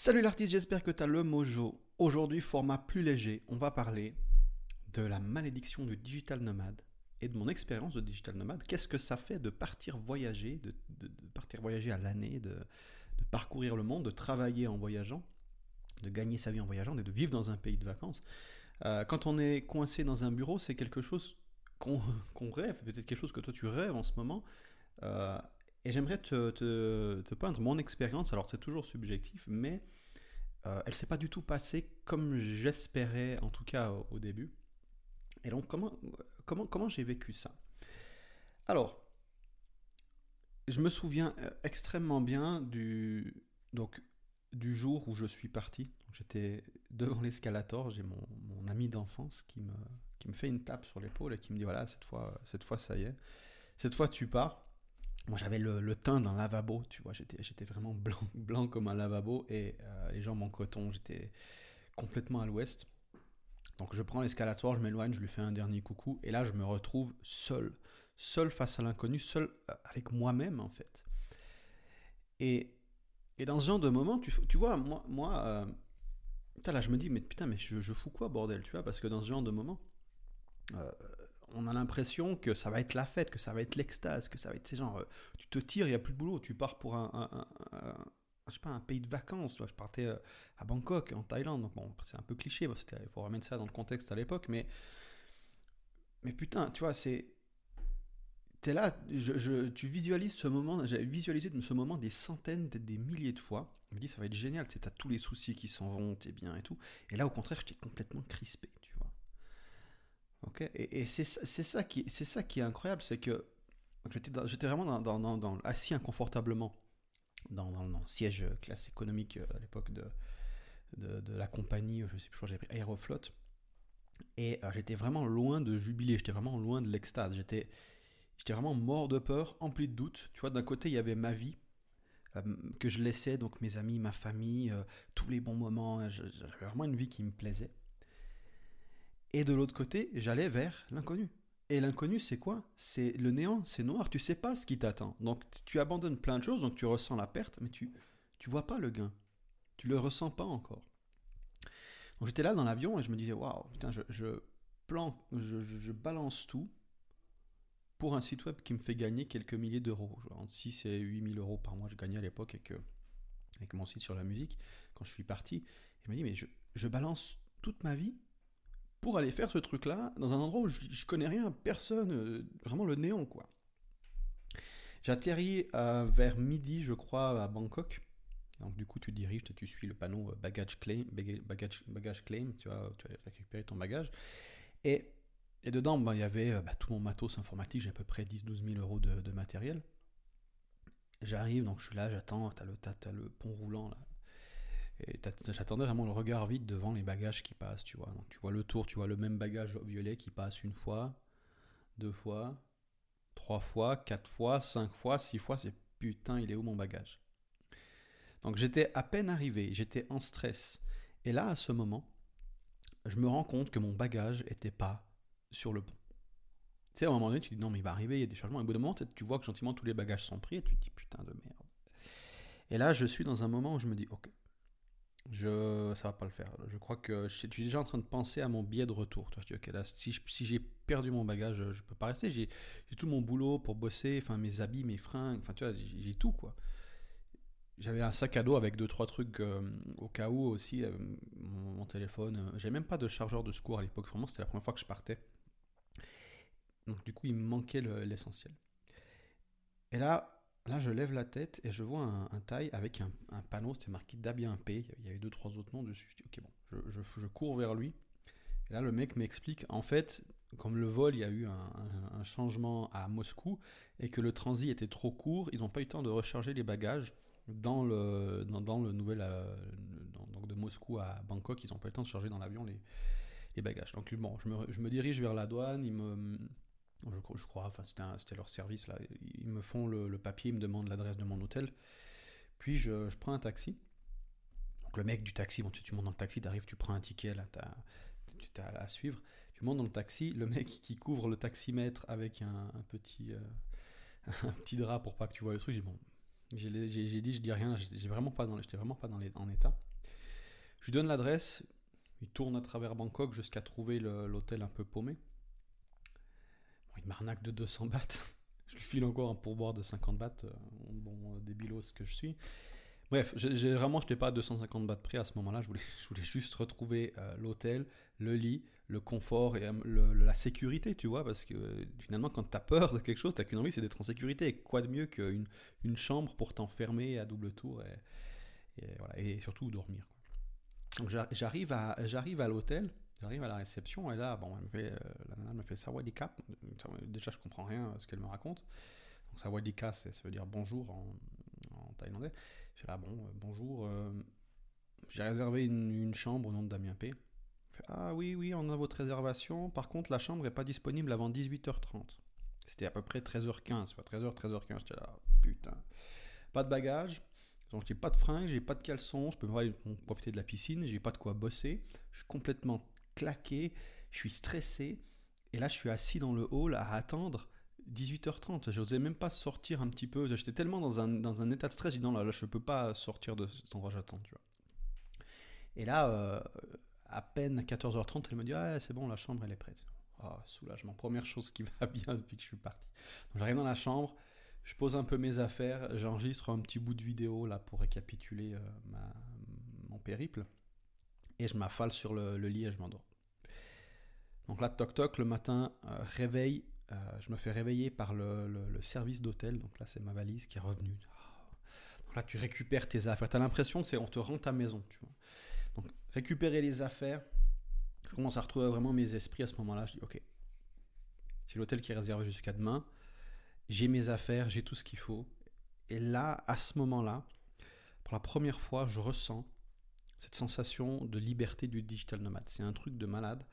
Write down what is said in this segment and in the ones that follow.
Salut l'artiste, j'espère que tu as le mojo. Aujourd'hui, format plus léger, on va parler de la malédiction du digital nomade et de mon expérience de digital nomade. Qu'est-ce que ça fait de partir voyager, de, partir voyager à l'année, de, parcourir le monde, de travailler en voyageant, de gagner sa vie en voyageant et de vivre dans un pays de vacances? Euh, quand on est coincé dans un bureau, c'est quelque chose qu'on rêve, peut-être quelque chose que toi tu rêves en ce moment. Euh, et j'aimerais te, te, peindre mon expérience. Alors c'est toujours subjectif, mais euh, elle s'est pas du tout passée comme j'espérais, en tout cas au, début. Et donc comment, comment, comment j'ai vécu ça? Alors, je me souviens euh, extrêmement bien du, donc, du jour où je suis parti. J'étais devant l'escalator, j'ai mon, mon, ami d'enfance qui me, qui me fait une tape sur l'épaule et qui me dit voilà, cette fois, cette fois ça y est, cette fois tu pars. Moi, j'avais le, teint d'un lavabo, tu vois, j'étais, vraiment blanc, blanc comme un lavabo et euh, les jambes en coton, j'étais complètement à l'ouest. Donc je prends l'escalatoire, je m'éloigne, je lui fais un dernier coucou et là je me retrouve seul, seul face à l'inconnu, seul euh, avec moi-même en fait. Et, et dans ce genre de moment, tu, tu vois, moi, moi euh, là je me dis, mais putain, mais je, je, fous quoi bordel, tu vois, parce que dans ce genre de moment, euh, on a l'impression que ça va être la fête, que ça va être l'extase, que ça va être, genre, euh, tu te tires, il n'y a plus de boulot, tu pars pour un, je sais pas, un pays de vacances. je partais euh, à Bangkok, en Thaïlande, donc bon, c'est un peu cliché, il faut remettre ça dans le contexte à l'époque, mais, mais putain, tu vois, c'est. T'es là, je, tu visualises ce moment, j'avais visualisé ce moment des centaines, des milliers de fois. Je me dis, ça va être génial, tu t'as tous les soucis qui s'en vont, t'es bien et tout. Et là, au contraire, j'étais complètement crispé, tu vois. Ok Et, c'est ça, qui, ça qui est incroyable, c'est que j'étais vraiment dans, assis inconfortablement dans, le siège classe économique euh, à l'époque de, de, la compagnie, je sais plus, que j'avais Aeroflot. Et euh, j'étais vraiment loin de jubiler, j'étais vraiment loin de l'extase. J'étais, vraiment mort de peur, empli de doutes. Tu vois, d'un côté, il y avait ma vie, euh, que je laissais, donc mes amis, ma famille, tous les bons moments. J'avais vraiment une vie qui me plaisait. Et de l'autre côté, j'allais vers l'inconnu. Et l'inconnu, c'est quoi? C'est le néant, c'est noir, tu sais pas ce qui t'attend. Donc tu abandonnes plein de choses, donc tu ressens la perte, mais tu tu vois pas le gain. Tu le ressens pas encore. Donc j'étais là dans l'avion et je me disais, waouh, putain, je, je, je, balance tout pour un site web qui me fait gagner quelques milliers d'euros. Entre 6 et 8 000 euros par mois, je gagnais à l'époque avec, avec mon site sur la musique, quand je suis parti. Il m'a dit, mais je, je balance toute ma vie pour aller faire ce truc-là dans un endroit où je, connais rien, personne, euh, vraiment le néant, quoi. J'atterris euh, vers midi, je crois, à Bangkok. Donc du coup, tu diriges, tu suis le panneau euh, bagage claim, bagage, bagage claim, tu vois, tu vas récupérer ton bagage. Et, et dedans, bah, il y avait bah, tout mon matos informatique, j'ai à peu près 10-12 000 euros de, matériel. J'arrive, donc je suis là, j'attends, t'as as le pont roulant là, et j'attendais vraiment le regard vide devant les bagages qui passent, tu vois. Donc tu vois le tour, tu vois le même bagage violet qui passe une fois, deux fois, trois fois, quatre fois, cinq fois, six fois. C'est putain, il est où mon bagage? Donc j'étais à peine arrivé, j'étais en stress. Et là, à ce moment, je me rends compte que mon bagage n'était pas sur le pont. Tu sais, à un moment donné, tu dis non, mais il va arriver, il y a des changements. Et au bout d'un moment, tu vois que gentiment tous les bagages sont pris et tu te dis putain de merde. Et là, je suis dans un moment où je me dis ok, je, ça va pas le faire. Je crois que je suis déjà en train de penser à mon billet de retour. Toi, dis, si j'ai perdu mon bagage, je peux pas rester. J'ai tout mon boulot pour bosser, enfin mes habits, mes fringues, enfin tu vois, j'ai tout quoi. J'avais un sac à dos avec deux trois trucs euh, au cas où aussi, euh, mon, téléphone. Euh, j'avais même pas de chargeur de secours à l'époque. Vraiment, c'était la première fois que je partais. Donc du coup, il me manquait l'essentiel. Et là, Là, je lève la tête et je vois un, taille avec un, panneau, c'était marqué Dabien P. Il y avait deux, trois autres noms dessus. Je dis, ok, bon, je, cours vers lui. Et là, le mec m'explique, en fait, comme le vol, il y a eu un, changement à Moscou et que le transit était trop court, ils n'ont pas eu le temps de recharger les bagages dans le, dans, le nouvel. Euh, donc de Moscou à Bangkok, ils n'ont pas eu le temps de charger dans l'avion les, les bagages. Donc, bon, je me, je me dirige vers la douane, me je, crois, enfin c'était leur service là. Ils me font le, papier, ils me demandent l'adresse de mon hôtel. Puis je, prends un taxi. Le mec du taxi, bon, tu, montes dans le taxi, tu arrives, tu prends un ticket, là, tu as à suivre. Tu montes dans le taxi, le mec qui couvre le taximètre avec un, petit, euh, un petit drap pour pas que tu vois le truc, dis bon, J'ai dit, je dis rien, j'étais vraiment pas dans, vraiment pas dans les, en état. Je lui donne l'adresse, il tourne à travers Bangkok jusqu'à trouver l'hôtel un peu paumé. M'arnaque de 200 bahts. je lui file encore un pourboire de 50 bahts, euh, bon euh, débilos que je suis. Bref, j'ai, vraiment, je n'étais pas à 250 bahts près à ce moment-là. Je voulais, je voulais juste retrouver euh, l'hôtel, le lit, le confort et la sécurité, tu vois, parce que finalement, quand tu as peur de quelque chose, tu qu'une envie, c'est d'être en sécurité. Et quoi de mieux qu'une une chambre pour t'enfermer à double tour et, voilà, et surtout dormir. Donc j'arrive à, j'arrive à l'hôtel, j'arrive à la réception et là, bon, elle me fait, euh, la nana me fait. Déjà, je comprends rien ce qu'elle me raconte. Donc Sawadika, ça veut dire bonjour en, thaïlandais. Je là, bon, euh, bonjour. Euh, j'ai réservé une, chambre au nom de Damien P. Ah oui, oui, on a votre réservation. Par contre, la chambre n'est pas disponible avant 18h30. C'était à peu près 13h15, soit 13h, 13h15. J'étais là, putain. Pas de bagages. Donc j'ai pas de fringues, j'ai pas de caleçons, je peux pas profiter de la piscine, j'ai pas de quoi bosser, je suis complètement claqué, je suis stressé, et là je suis assis dans le hall à attendre 18h30. J'osais même pas sortir un petit peu, j'étais tellement dans un, état de stress, j'ai dit non là, là je peux pas sortir de cet endroit, j'attends. Et là, euh, à peine 14h30, elle me dit ah c'est bon, la chambre elle est prête. Oh, soulagement, première chose qui va bien depuis que je suis parti. Donc j'arrive dans la chambre, je pose un peu mes affaires, j'enregistre un petit bout de vidéo là pour récapituler euh, mon périple, et je m'affale sur le, lit et je m'endors. Donc là, toc toc, le matin, euh, réveil, euh, je me fais réveiller par le, service d'hôtel, donc là c'est ma valise qui est revenue. Donc là tu récupères tes affaires, tu as l'impression que c'est on te rend ta maison, tu vois. Donc récupérer les affaires, je commence à retrouver vraiment mes esprits à ce moment-là, je dis ok, j'ai l'hôtel qui est réservé jusqu'à demain, j'ai mes affaires, j'ai tout ce qu'il faut. Et là, à ce moment-là, pour la première fois, je ressens cette sensation de liberté du digital nomade. C'est un truc de malade.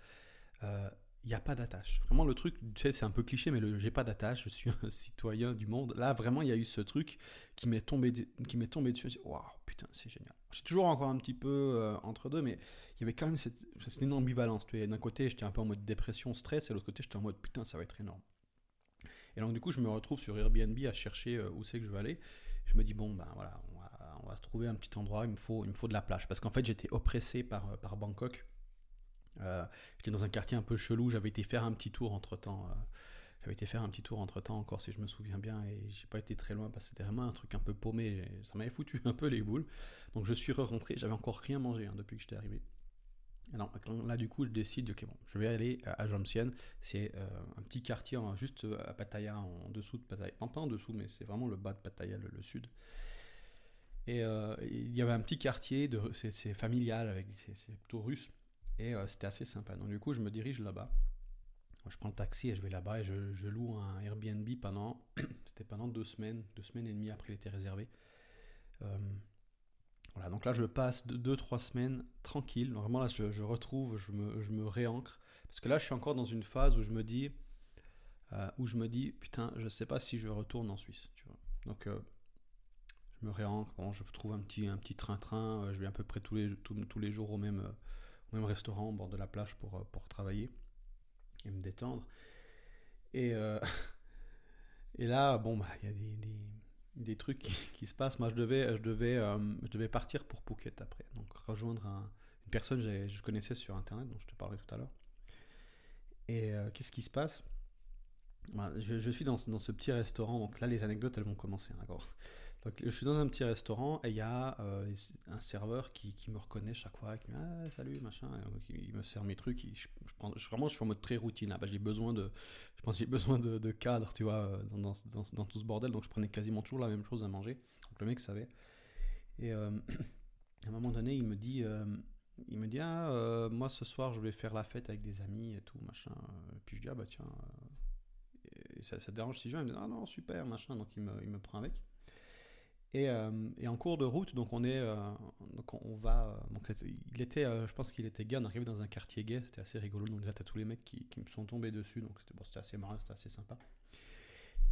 Il euh, n'y a pas d'attache. Vraiment, le truc, tu sais, c'est un peu cliché, mais le j'ai pas d'attache, je suis un citoyen du monde. Là, vraiment, il y a eu ce truc qui m'est tombé, qui m'est tombé dessus. Waouh, putain, c'est génial. J'ai toujours encore un petit peu euh, entre deux, mais il y avait quand même cette, cette énorme ambivalence. D'un côté, j'étais un peu en mode dépression, stress, et de l'autre côté, j'étais en mode putain, ça va être énorme. Et donc, du coup, je me retrouve sur Airbnb à chercher euh, où c'est que je veux aller. Je me dis, bon, ben voilà, on va, se trouver un petit endroit, il me faut, il me faut de la plage. Parce qu'en fait, j'étais oppressé par, par Bangkok. Euh, j'étais dans un quartier un peu chelou, j'avais été faire un petit tour entre temps. j'avais été faire un petit tour entre temps encore, si je me souviens bien, et j'ai pas été très loin parce que c'était vraiment un truc un peu paumé. Ça m'avait foutu un peu les boules. Donc, je suis re-rentré, j'avais encore rien mangé hein, depuis que j'étais arrivé. Alors là, du coup, je décide, ok, bon, je vais aller à Jomsien. C'est euh, un petit quartier juste euh, à Pattaya, en dessous de Pattaya. pas en dessous, mais c'est vraiment le bas de Pattaya, le, sud. Et euh, il y avait un petit quartier, c'est, familial, avec, c'est, plutôt russe. Et c'était assez sympa. Donc du coup, je me dirige là-bas. Je prends le taxi et je vais là-bas et je, loue un Airbnb pendant, c'était pendant deux semaines, deux semaines et demie après était réservé. Voilà, donc là je passe 2-3 semaines tranquille. Vraiment là je, retrouve, je me, je me, réancre. Parce que là je suis encore dans une phase où je me dis, euh, où je me dis, putain, je sais pas si je retourne en Suisse. Donc euh, je me réancre, bon, je trouve un petit un petit train-train, euh, je vais à peu près tous les, tous, les jours au même, même restaurant au bord de la plage pour, pour travailler et me détendre. Et, et là, bon, bah, il y a des des trucs qui, se passent. Moi, je devais, je, devais, euh, je devais partir pour Phuket après. Donc, rejoindre une personne que je connaissais sur Internet, dont je te parlais tout à l'heure. Et euh, qu'est-ce qui se passe? Bah, je, suis dans, dans, ce petit restaurant. Donc là, les anecdotes, elles vont commencer. Hein, d'accord? Je suis dans un petit restaurant et il y a euh, un serveur qui, me reconnaît chaque fois, qui me dit ah, salut machin, il me sert mes trucs. je, prends, vraiment, je suis en mode très routine. Là. Bah, j'ai besoin de, je pense j'ai besoin de, cadre, tu vois, euh, dans, tout ce bordel. Donc je prenais quasiment toujours la même chose à manger. Donc le mec savait. Et euh, à un moment donné, il me dit, il me dit ah moi ce soir je vais faire la fête avec des amis et tout machin. Puis je dis ah bah tiens, ça, ça, te dérange si je viens? Il me dit ah non super machin. Donc il me, il me prend avec. Euh, et, en cours de route, donc on est, euh, donc on va, donc il était, euh, je pense qu'il était gay, on arrivait dans un quartier gay, c'était assez rigolo. Donc déjà t'as tous les mecs qui, me sont tombés dessus, donc c'était assez marrant, c'était assez sympa.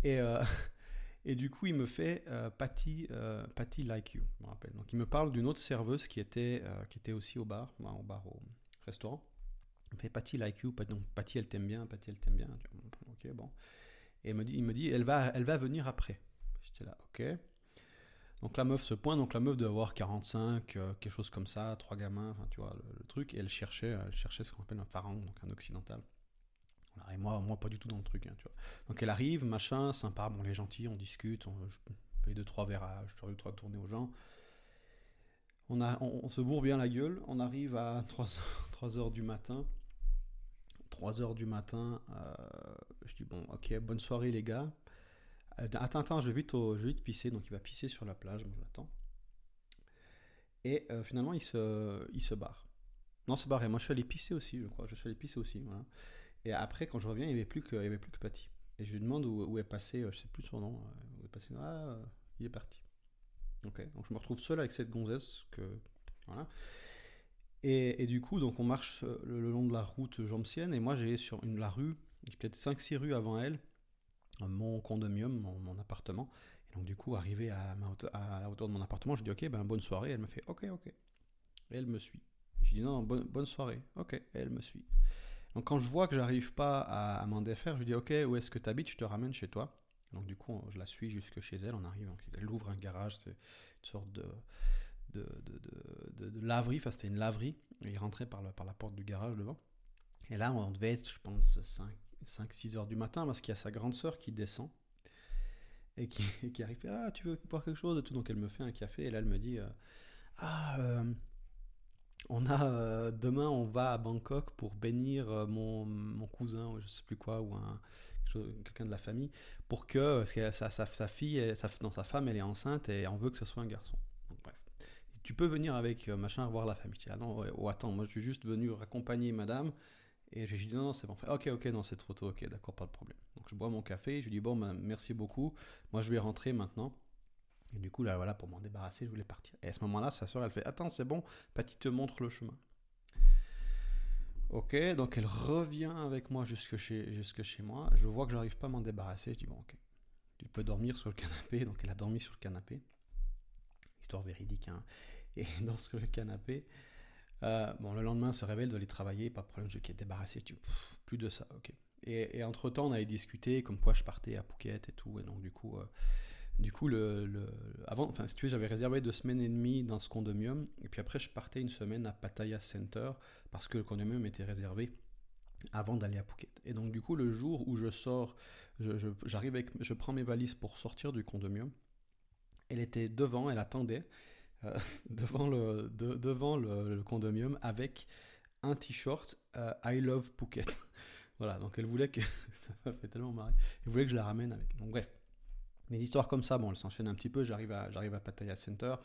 Et et du coup il me fait Patty, Patty like you, je me rappelle. Donc il me parle d'une autre serveuse qui était, qui était aussi au bar, au bar au restaurant. Il me fait Patty like you, donc Patty elle t'aime bien, Patty elle t'aime bien. Ok bon. Et il me dit, il me dit, elle va, elle va venir après. J'étais là, ok. Donc la meuf se pointe, donc la meuf doit avoir 45, quelque chose comme ça, trois gamins, tu vois, le, truc, et elle cherchait, elle cherchait ce qu'on appelle un pharaon, donc un occidental. et moi, moi, pas du tout dans le truc, hein, tu vois. Donc elle arrive, machin, sympa, bon, est gentille, on discute, on, je paye deux, trois verres, je fais deux, trois tournées aux gens. On, se bourre bien la gueule, on arrive à 3, 3 heures du matin. 3 heures du matin, euh, je dis bon, ok, bonne soirée les gars. Euh, attends, attends, je vais vite, je vais vite pisser, donc il va pisser sur la plage, moi j'attends. Et euh, finalement, il se, il se barre. Non, c'est barré. Moi, je suis allé pisser aussi, je crois. Je suis allé pisser aussi. Voilà. Et après, quand je reviens, il n'y avait plus que, il avait plus que Patty. Et je lui demande où, est passé, je sais plus son nom. Où est passé Ah, il est parti. Ok. Donc je me retrouve seul avec cette gonzesse que voilà. Et, du coup, donc on marche le, long de la route jambsienne et moi j'ai sur une, la rue, peut-être 5-6 rues avant elle, mon condominium, mon, appartement. Et donc du coup, arrivé à, la hauteur de mon appartement, je dis ok, ben bonne soirée. Elle me fait ok, ok. Et elle me suit. je dis non, bonne, soirée. Ok, et elle me suit. Donc quand je vois que j'arrive pas à, m'en défaire, je dis ok, où est-ce que tu habites Je te ramène chez toi. Donc du coup, je la suis jusque chez elle. On arrive, elle ouvre un garage, c'est une sorte de de, laverie, enfin c'était une laverie, il rentrait par, la porte du garage devant. Et là, on devait être, je pense, 5-6 heures du matin, parce qu'il y a sa grande sœur qui descend et qui, qui arrive, ah, tu veux boire quelque chose et tout. Donc elle me fait un café, et là elle me dit, euh, ah, euh, on a, euh, demain on va à Bangkok pour bénir mon, mon cousin, ou je sais plus quoi, ou un, quelqu'un de la famille, pour que, parce que sa, sa, fille, sa, dans sa femme, elle est enceinte et on veut que ce soit un garçon tu peux venir avec machin voir la famille. Ah non, oh, attends, moi je suis juste venu accompagner madame. Et j'ai dit non, non, c'est bon. Ok, ok, non, c'est trop tôt, ok, d'accord, pas de problème. Donc je bois mon café, je lui dis bon, ben, merci beaucoup. Moi je vais rentrer maintenant. Et du coup, là, voilà, pour m'en débarrasser, je voulais partir. Et à ce moment-là, sa soeur, elle fait Attends, c'est bon, Patty te montre le chemin. Ok, donc elle revient avec moi jusque chez, jusque chez moi. Je vois que j'arrive pas à m'en débarrasser. Je dis Bon, ok, tu peux dormir sur le canapé. Donc elle a dormi sur le canapé. Histoire véridique, hein et dans ce canapé. Euh, bon, le lendemain, se révèle de aller travailler, pas de problème, je suis débarrassé, tu, plus de ça, ok. Et, entre temps, on avait discuté comme quoi je partais à Phuket et tout, et donc du coup, euh, du coup, le, avant, enfin, si tu veux, j'avais réservé deux semaines et demie dans ce condominium, et puis après, je partais une semaine à Pattaya Center parce que le condominium était réservé avant d'aller à Phuket. Et donc du coup, le jour où je sors, j'arrive avec, je prends mes valises pour sortir du condominium. Elle était devant, elle attendait. Euh, devant, le, devant le, condominium avec un t-shirt euh, I love Phuket. voilà, donc elle voulait que. ça tellement marrer. Elle voulait que je la ramène avec. Donc bref. Mais l'histoire comme ça, bon, elle s'enchaîne un petit peu. J'arrive à, j'arrive à Pattaya Center.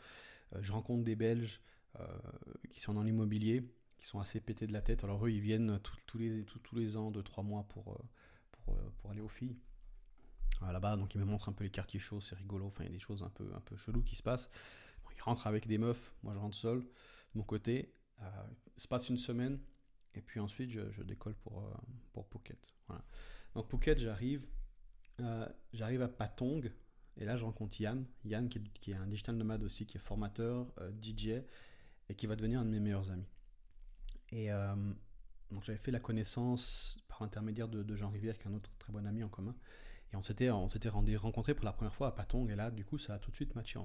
Euh, je rencontre des Belges qui sont dans l'immobilier, qui sont assez pétés de la tête. Alors eux, ils viennent tous les, tous les ans, de trois mois pour, pour, pour aller aux filles là-bas. Donc ils me montrent un peu les quartiers chauds, c'est rigolo. Enfin, il y a des choses un peu, un peu cheloues qui se passent rentre avec des meufs, moi je rentre seul de mon côté. Euh, se passe une semaine, et puis ensuite je, décolle pour, euh, pour Phuket. Donc Phuket, j'arrive, euh, j'arrive à Patong, et là je rencontre Yann, Yann qui est, qui est un digital nomade aussi, qui est formateur, DJ, et qui va devenir un de mes meilleurs amis. Et donc j'avais fait la connaissance par l'intermédiaire de, Jean Rivière, qui est un autre très bon ami en commun. Et on s'était, on s'était rencontrés pour la première fois à Patong, et là, du coup, ça a tout de suite matché.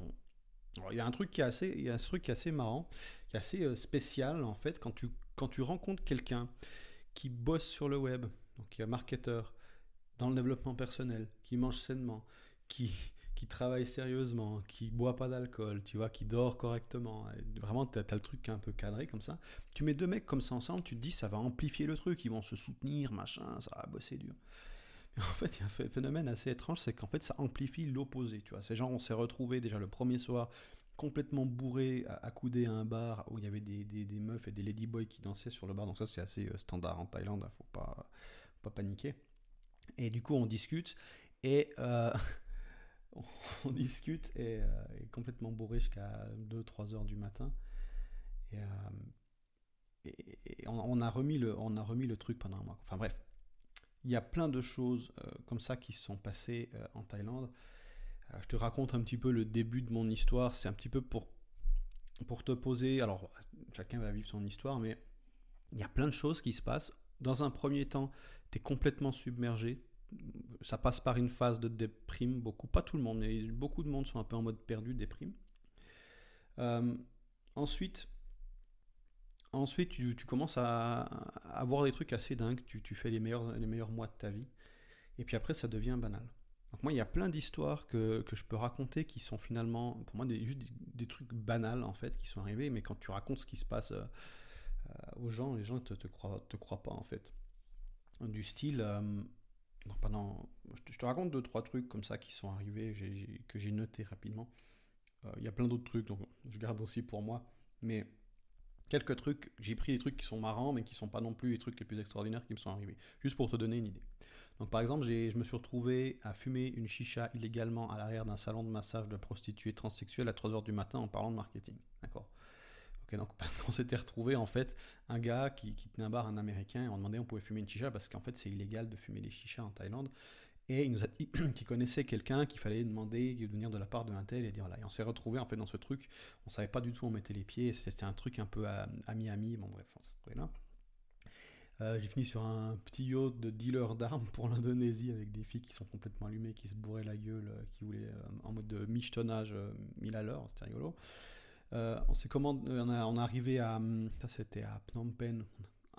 Il y a un truc qui est assez, il y a truc qui est assez marrant, qui est assez euh, spécial en fait quand tu quand tu rencontres quelqu'un qui bosse sur le web, donc qui est marketeur dans le développement personnel, qui mange sainement, qui qui travaille sérieusement, qui boit pas d'alcool, tu vois, qui dort correctement. vraiment, tu le truc un peu cadré comme ça. Tu mets deux mecs comme ça ensemble, tu te dis ça va amplifier le truc, ils vont se soutenir, machin, ça va bosser dur. en fait, il y a un phénomène assez étrange, c'est qu'en fait, ça amplifie l'opposé. Tu vois, ces gens, on s'est retrouvés déjà le premier soir complètement bourrés, accoudés à un bar où il y avait des, meufs et des ladyboys qui dansaient sur le bar. Donc ça, c'est assez euh, standard en Thaïlande, hein, faut pas, paniquer. Et du coup, on discute et euh, on discute et, euh, complètement bourré jusqu'à 2-3 heures du matin. Et, et, on, a remis le, on a remis le truc pendant un mois. Enfin bref, il y a plein de choses euh, comme ça qui se sont passées euh, en Thaïlande. Euh, je te raconte un petit peu le début de mon histoire. C'est un petit peu pour, pour te poser. Alors, chacun va vivre son histoire, mais il y a plein de choses qui se passent. Dans un premier temps, tu es complètement submergé. ça passe par une phase de déprime, beaucoup, pas tout le monde, mais beaucoup de monde sont un peu en mode perdu, déprime. Ensuite, ensuite tu, commences à, avoir des trucs assez dingues, tu, fais les meilleurs, les meilleurs mois de ta vie, et puis après ça devient banal. Donc moi, il y a plein d'histoires que, que, je peux raconter qui sont finalement, pour moi, des, juste des, trucs banals, en fait, qui sont arrivés, mais quand tu racontes ce qui se passe euh, euh, aux gens, les gens ne te, te, croient, te croient pas, en fait. Du style... pendant, je te raconte deux, trois trucs comme ça qui sont arrivés, que j'ai noté rapidement. Euh, il y a plein d'autres trucs, donc je garde aussi pour moi. Mais quelques trucs, j'ai pris des trucs qui sont marrants, mais qui sont pas non plus les trucs les plus extraordinaires qui me sont arrivés. Juste pour te donner une idée. Donc par exemple, je me suis retrouvé à fumer une chicha illégalement à l'arrière d'un salon de massage de prostituées transsexuelles à 3h du matin en parlant de marketing. D'accord? Ok, donc on s'était retrouvé en fait un gars qui, qui, tenait un bar, un américain, et on demandait on pouvait fumer une chicha parce qu'en fait c'est illégal de fumer des chichas en Thaïlande. Et il nous a dit qu'il connaissait quelqu'un qu'il fallait demander de venir de la part de un tel et dire là. Et on s'est retrouvé en fait dans ce truc. On savait pas du tout où on mettait les pieds. C'était un truc un peu ami-ami. Bon bref, on s'est retrouvé là. Euh, j'ai fini sur un petit yacht de dealer d'armes pour l'Indonésie avec des filles qui sont complètement allumées, qui se bourraient la gueule, euh, qui voulaient euh, en mode de michetonnage, mille à l'heure, c'était rigolo. on s'est commandé, on a, on arrivé à, ça c'était à Phnom Penh,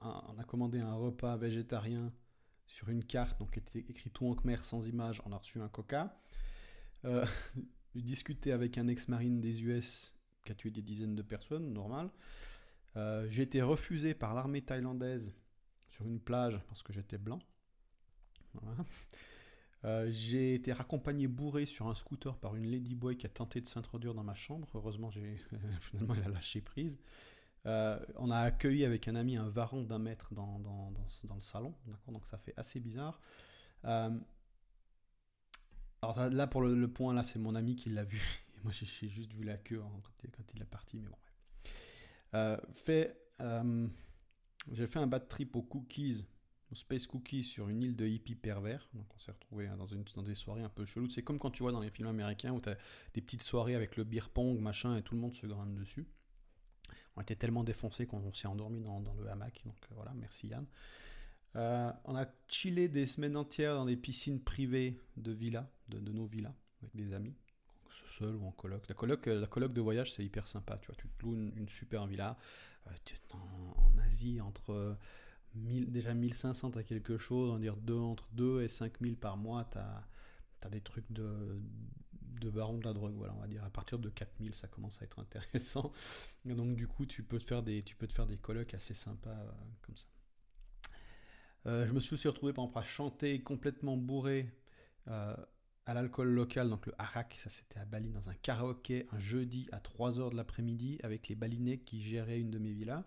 on a commandé un repas végétarien sur une carte, donc était écrit tout en khmer sans image, on a reçu un coca. Euh, discuté avec un ex-marine des US qui a tué des dizaines de personnes, normal. Euh, j'ai été refusé par l'armée thaïlandaise sur une plage parce que j'étais blanc. Euh, j'ai été raccompagné bourré sur un scooter par une ladyboy qui a tenté de s'introduire dans ma chambre. Heureusement, j'ai finalement, elle a lâché prise. Euh, on a accueilli avec un ami un varan d'un mètre dans, dans, dans, le salon, donc ça fait assez bizarre. Euh, alors là, pour le, point, là, c'est mon ami qui l'a vu. Moi, j'ai juste vu la queue quand, il est parti, mais bon. Euh, fait, j'ai fait un bad trip aux cookies, aux space cookies sur une île de hippies pervers. Donc on s'est retrouvé hein, dans, une, dans des soirées un peu cheloues. C'est comme quand tu vois dans les films américains où tu as des petites soirées avec le beer pong, machin, et tout le monde se grimpe dessus on était tellement défoncés qu'on s'est endormi dans, le hamac. Donc euh, voilà, merci Yann. Euh, on a chillé des semaines entières dans des piscines privées de villas, de, nos villas, avec des amis, seul ou en coloc. La coloc, euh, la coloc de voyage, c'est hyper sympa. Tu vois, tu te loues une, super villa. en, Asie, entre déjà 1500 à quelque chose, on va dire deux, entre 2 et 5000 par mois, tu as, des trucs de, de baron de la drogue, voilà, on va dire. À partir de 4000, ça commence à être intéressant. donc, du coup, tu peux te faire des, tu peux te faire des colloques assez sympas euh, comme ça. Euh, je me suis aussi retrouvé, par exemple, à chanter complètement bourré euh, à l'alcool local, donc le harak, ça c'était à Bali, dans un karaoké, un jeudi à 3h de l'après-midi, avec les balinais qui géraient une de mes villas.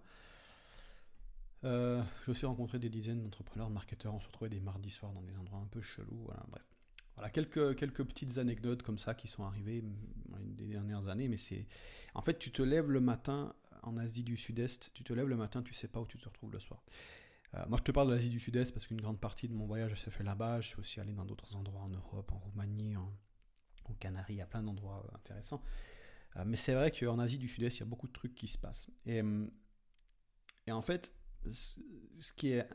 j'ai aussi rencontré des dizaines d'entrepreneurs, de marketeurs, on se retrouvait des mardis soirs dans des endroits un peu chelous, voilà, bref. Voilà, quelques, petites anecdotes comme ça qui sont arrivées des dernières années, mais c'est... En fait, tu te lèves le matin en Asie du Sud-Est, tu te lèves le matin, tu sais pas où tu te retrouves le soir. Euh, moi, je te parle de l'Asie du Sud-Est parce qu'une grande partie de mon voyage s'est fait là-bas. Je suis aussi allé dans d'autres endroits en Europe, en Roumanie, en, aux Canaries, a plein d'endroits euh, intéressants. Euh, mais c'est vrai qu'en Asie du Sud-Est, il y a beaucoup de trucs qui se passent. Et, et en fait, ce qui est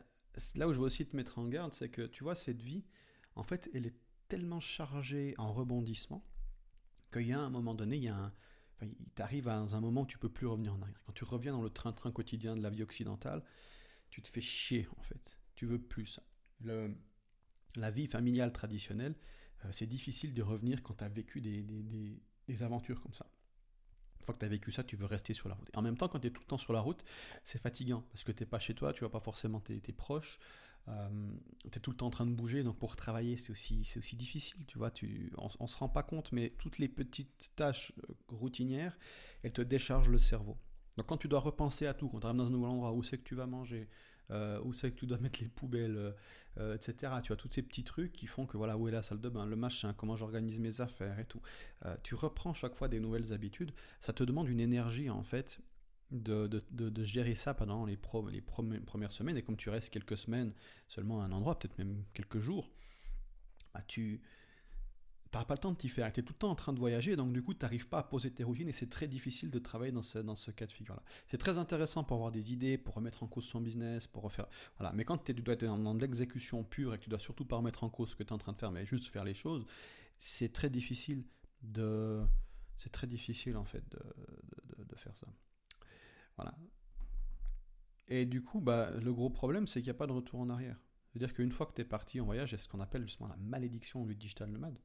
là où je veux aussi te mettre en garde, c'est que tu vois, cette vie, en fait, elle est tellement chargé en rebondissement qu'il y a un moment donné, il y a un, il t'arrive à un moment où tu peux plus revenir en arrière. Quand tu reviens dans le train-train quotidien de la vie occidentale, tu te fais chier en fait. Tu veux plus. Le, la vie familiale traditionnelle, euh, c'est difficile de revenir quand tu as vécu des, des, des, aventures comme ça. Une fois que tu as vécu ça, tu veux rester sur la route. Et en même temps, quand tu es tout le temps sur la route, c'est fatigant parce que tu pas chez toi, tu vois pas forcément tes, tes proches, euh, tu es tout le temps en train de bouger, donc pour travailler, c'est aussi, c'est aussi difficile, tu vois. Tu, on, ne se rend pas compte, mais toutes les petites tâches euh, routinières, elles te déchargent le cerveau. Donc quand tu dois repenser à tout, quand tu arrives dans un nouvel endroit, où c'est que tu vas manger, euh, où c'est que tu dois mettre les poubelles, etc. Tu as tous ces petits trucs qui font que voilà, où est la salle de bain, le machin, comment j'organise mes affaires et tout. tu reprends chaque fois des nouvelles habitudes. Ça te demande une énergie en fait de, de, de, gérer ça pendant les, pro, les premières semaines. Et comme tu restes quelques semaines seulement à un endroit, peut-être même quelques jours, bah tu n'auras pas le temps de t'y faire. Tu es tout le temps en train de voyager, donc du coup, tu n'arrives pas à poser tes routines et c'est très difficile de travailler dans ce, dans ce cas de figure-là. C'est très intéressant pour avoir des idées, pour remettre en cause son business, pour refaire. Voilà. Mais quand tu dois être dans, l'exécution pure et que tu dois surtout pas remettre en cause ce que tu es en train de faire, mais juste faire les choses, c'est très difficile de. C'est très difficile en fait de, de, faire ça. Et du coup, bah, le gros problème, c'est qu'il n'y a pas de retour en arrière. C'est-à-dire qu'une fois que tu es parti en voyage, c'est ce qu'on appelle justement la malédiction du digital nomade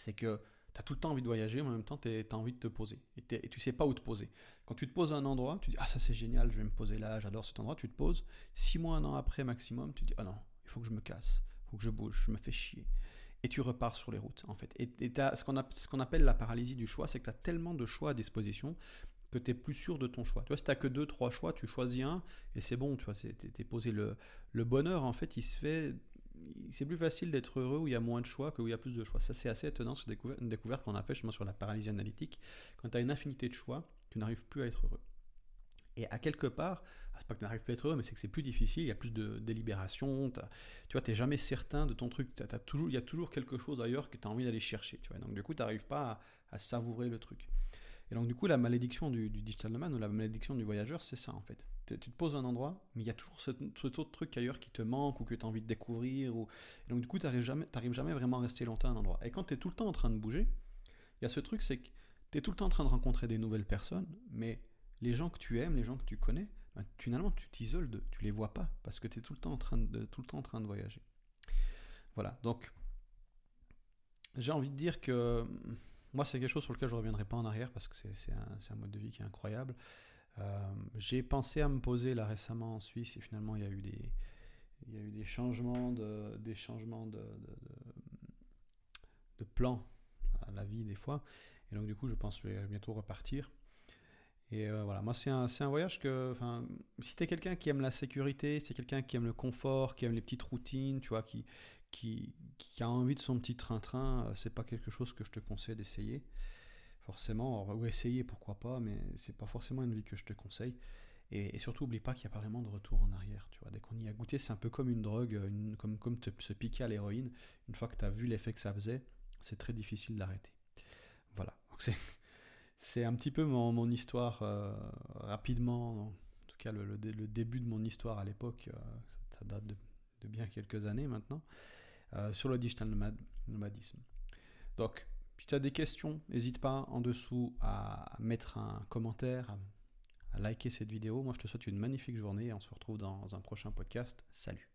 c'est que tu as tout le temps envie de voyager, mais en même temps, tu as envie de te poser. Et, et, tu sais pas où te poser. Quand tu te poses à un endroit, tu dis Ah, ça c'est génial, je vais me poser là, j'adore cet endroit. Tu te poses. Six mois, un an après maximum, tu dis Ah non, il faut que je me casse, il faut que je bouge, je me fais chier. Et tu repars sur les routes, en fait. Et, et as, ce qu'on appelle la paralysie du choix, c'est que tu as tellement de choix à disposition que tu es plus sûr de ton choix. Tu vois, si tu que deux, trois choix, tu choisis un et c'est bon, tu vois, tu es posé. Le, le bonheur, en fait, il se fait c'est plus facile d'être heureux où il y a moins de choix que où il y a plus de choix. Ça, c'est assez étonnant, c'est une découverte qu'on a fait justement sur la paralysie analytique. Quand tu as une infinité de choix, tu n'arrives plus à être heureux. Et à quelque part, c'est pas que tu n'arrives plus à être heureux, mais c'est que c'est plus difficile, il y a plus de délibération, tu vois, tu n'es jamais certain de ton truc, toujours, il y a toujours quelque chose ailleurs que tu as envie d'aller chercher, tu vois. Donc du coup, tu n'arrives pas à, savourer le truc. Et donc du coup, la malédiction du, digital nomad ou la malédiction du voyageur, c'est ça en fait tu te poses un endroit, mais il y a toujours ce, autre truc ailleurs qui te manque ou que tu as envie de découvrir. Ou... donc du coup, tu n'arrives jamais, jamais vraiment à rester longtemps à un endroit. Et quand tu es tout le temps en train de bouger, il y a ce truc, c'est que tu es tout le temps en train de rencontrer des nouvelles personnes, mais les gens que tu aimes, les gens que tu connais, ben, finalement, tu t'isoles, de, tu les vois pas, parce que tu es tout le, temps en train de, tout le temps en train de voyager. Voilà, donc j'ai envie de dire que moi, c'est quelque chose sur lequel je ne reviendrai pas en arrière, parce que c'est un, mode de vie qui est incroyable. Euh, j'ai pensé à me poser là récemment en Suisse et finalement il y a eu des, changements de, des changements de, de, plan à la vie des fois. Et donc du coup je pense que je vais bientôt repartir. Et euh, voilà, moi c'est un, voyage que, si tu es quelqu'un qui aime la sécurité, c'est quelqu'un qui aime le confort, qui aime les petites routines, tu vois, qui, qui, qui a envie de son petit train-train, euh, c'est pas quelque chose que je te conseille d'essayer forcément, ou essayer, pourquoi pas, mais c'est pas forcément une vie que je te conseille. Et, surtout, oublie pas qu'il n'y a pas vraiment de retour en arrière. Tu vois, dès qu'on y a goûté, c'est un peu comme une drogue, une, comme, comme te, se piquer à l'héroïne. Une fois que tu as vu l'effet que ça faisait, c'est très difficile d'arrêter. Voilà. C'est, c'est un petit peu mon, mon histoire euh, rapidement. En tout cas, le, le, début de mon histoire à l'époque, euh, ça, date de, bien quelques années maintenant, euh, sur le digital nomadisme. Donc, si tu as des questions, n'hésite pas en dessous à mettre un commentaire, à liker cette vidéo. Moi, je te souhaite une magnifique journée et on se retrouve dans un prochain podcast. Salut